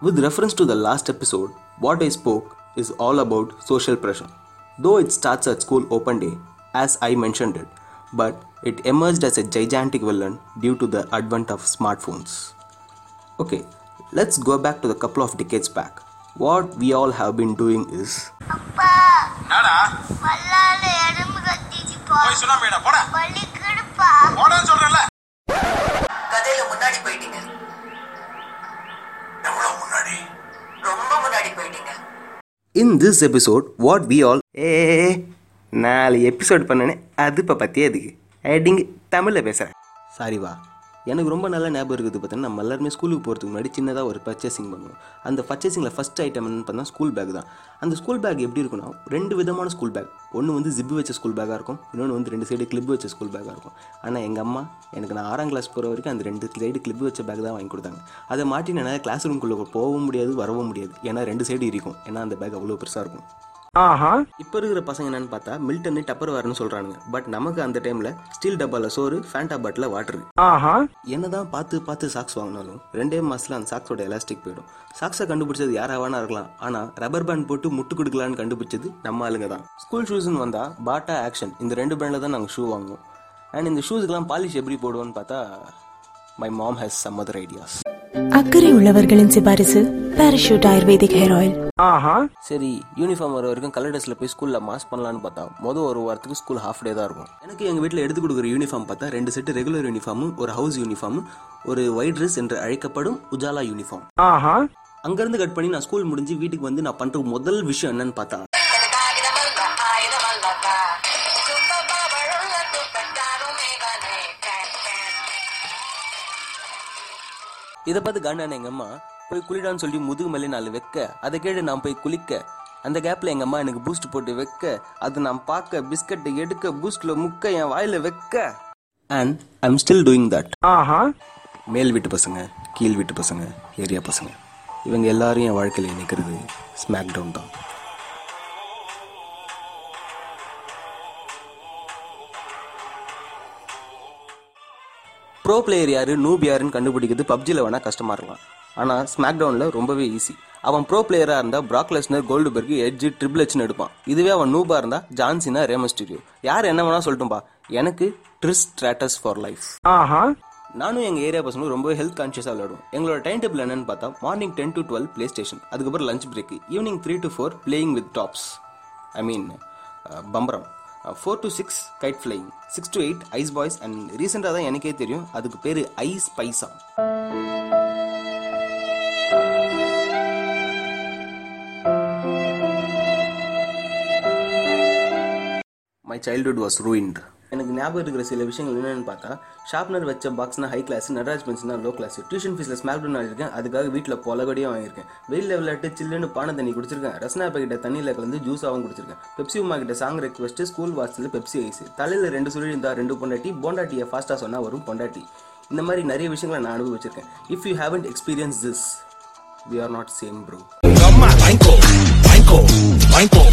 With reference to the last episode, what I spoke is all about social pressure. Though it starts at school open day, as I mentioned it, but it emerged as a gigantic villain due to the advent of smartphones. Okay, let's go back to the couple of decades back. What we all have been doing is in this episode what we all a நாலு episode பண்ணனே அது இப்போ பற்றியே அதுக்கு ID தமிழில் பேசுகிறேன் sorry வா. எனக்கு ரொம்ப நல்ல ஞாபகம் இருக்குது பார்த்தீங்கன்னா நம்ம எல்லாருமே ஸ்கூலுக்கு போகிறதுக்கு முன்னாடி சின்னதாக ஒரு பர்ச்சேசிங் பண்ணுவோம். அந்த பர்ச்சேசிங்கில் ஃபஸ்ட் ஐட்டம் என்னன்னு பார்த்தா ஸ்கூல் பேக் தான். அந்த ஸ்கூல் பேக் எப்படி இருக்குன்னா ரெண்டு விதமான ஸ்கூல் பேக் ஒன்று வந்து ஜிப்பு வச்ச ஸ்கூல் பேக்காக இருக்கும். இன்னொன்று வந்து ரெண்டு சைடு கிளிப் வச்ச ஸ்கூல் பேக்காக இருக்கும். ஆனால் எங்கள் அம்மா எனக்கு நான் ஆறாம் கிளாஸ் போகிற வரைக்கும் அந்த ரெண்டு சைடு கிளிப் வச்ச பேக் தான் வாங்கி கொடுத்தாங்க. அதை மாட்டி என்னால் கிளாஸ் ரூம்குள்ளே போகவும் முடியாது வரவும் முடியாது. ஏன்னா ரெண்டு சைடு இருக்கும். ஏன்னா அந்த பேக் அவ்வளோ பெருசாக இருக்கும். இப்போ இருக்கிற பசங்க என்னன்னு பார்த்தா மில்டன் டப்பர் வரணும்னு சொல்றானுங்க. பட் நமக்கு அந்த டைம்ல ஸ்டீல் டப்பால சோறு ஃபேண்டா பாட்டில் வாட்டர் என்னதான் பார்த்து பார்த்து சாக்ஸ் வாங்கினாலும் ரெண்டே மாசத்துல அந்த சாக்ஸோட எலாஸ்டிக் போயிடும். சாக்ஸை கண்டுபிடிச்சது யாராவானா இருக்கலாம். ஆனா ரப்பர் பேண்ட் போட்டு முட்டு கொடுக்கலான்னு கண்டுபிடிச்சது நம்ம ஆளுங்க தான். ஸ்கூல் ஷூஸ்னு வந்தா பாட்டா ஆக்ஷன் இந்த ரெண்டு பிராண்டில் தான் நாங்கள் ஷூ வாங்குவோம். அண்ட் இந்த ஷூஸ்க்கெல்லாம் பாலிஷ் எப்படி போடுவோம்னு பார்த்தா my mom has some other ideas அக்கறை உள்ளவர்களின் சிபாரிசு பாராஷூட் ஆயுர்வேதிக் ஹேர் ஆயில் சரி யூனிஃபார்ம் வர வரைக்கும் கலர் ட்ரெஸ்ல போய் ஸ்கூல்ல மாஸ் பண்ணலான்னு பார்த்தா மொதல் ஒரு வாரத்துக்கு ஸ்கூல் ஹாஃப் டே தான் இருக்கும். எனக்கு எங்க வீட்டில் எடுத்து கொடுக்குற யூனிஃபார்ம் பார்த்தா ரெண்டு செட்டு ரெகுலர் யூனிஃபார்மும் ஒரு ஹவுஸ் யூனிஃபார்மும் ஒரு ஒயிட் ட்ரெஸ் என்று அழைக்கப்படும் உஜாலா யூனிஃபார்ம் அங்கிருந்து கட் பண்ணி நான் ஸ்கூல் முடிஞ்சு வீட்டுக்கு வந்து நான் பண்ற முதல் விஷயம் என்னன்னு பார்த்தா இதை பார்த்து காண்டான எங்க அம்மா போய் குளிடான்னு சொல்லி முதுகு மேலே நாலு வைக்க. அதை கேட்டு நான் போய் குளிக்க. அந்த கேப்ல எங்க அம்மா எனக்கு பூஸ்ட் போட்டு வைக்க. அது நான் பார்க்க பிஸ்கட்டை எடுக்க பூஸ்ட்ல முக்க என் வாயில வைக்க. And I'm still doing that மேல் வீட்டு பசங்க கீழ் வீட்டு பசங்க ஏரியா பசங்க இவங்க எல்லாரும் என் வாழ்க்கையில் நிற்கிறது ஸ்மாக் டவுன் தான். ப்ரோ பிளேயர் யாரு? நூப் யாருன்னு கண்டுபிடிக்கிறது பப்ஜியில் வேணால் கஷ்டமாக இருக்கலாம். ஆனால் ஸ்மாக் டவுனில் ரொம்பவே ஈஸி அவன் ப்ரோ பிளேயராக இருந்தால் Brock Lesnar Goldberg Edge Triple எச்னு எடுப்பான். இதுவே அவன் நூபாக இருந்தால் ஜான்சினா ரேமஸ்டீரியோ யார் என்ன வேணா சொல்லட்டும்பா. எனக்கு ட்ரிஸ் ஸ்ட்ராட்டஸ் ஃபார் லைஃப் நானும் எங்கள் ஏரியா பசங்களும் ரொம்ப ஹெல்த் கான்ஷியஸாக விளையாடுவோம். எங்களோட டைம் டேபிள் என்னன்னு பார்த்தா morning ten to twelve play station அதுக்கப்புறம் lunch break evening three to four playing with tops I mean பம்பரம். Four to six kite flying six to eight ice boys and ரீசெண்டாக தான் எனக்கே தெரியும். அதுக்கு பேர் ஐஸ் பைசா மை சைல்ட்ஹுட் வாஸ் ரூயின்ட் எனக்கு ஞாபகம் இருக்கிற சில விஷயங்கள் என்னென்னு பார்த்தா ஷார்ப்னர் வச்ச பாக்ஸ்னா ஹை கிளாஸ் நடராஜ் பென்சில்னா லோ கிளாஸ் டியூஷன் ஃபீஸில் ஸ்மாக் டவுன் ஆகிருக்கேன் அதுக்காக வீட்டில் பொலகடியாக வாங்கியிருக்கேன். வெயிலில் விளையாட்டு சில்லுன்னு பானை தண்ணி குடிச்சிருக்கேன். ரசனா பாக்கெட்டை தண்ணியில் கலந்து ஜூஸாகவும் குடிச்சிருக்கேன். பெப்சி உமா கிட்ட சாங் ரெக்வஸ்ட் ஸ்கூல் வாசலில் பெப்சி ஐஸ் தலையில் ரெண்டு சுழி இருந்தால் ரெண்டு பொண்டாட்டி போண்டாட்டியை ஃபாஸ்ட்டாக சொன்னால் வரும் பொண்டாட்டி. இந்த மாதிரி நிறைய விஷயங்களை நான் அனுபவிச்சிருக்கேன். If you haven't experience this we are not same bro உங்க வாங்கிக்கோ வாங்கிக்கோ வாங்கிக்கோ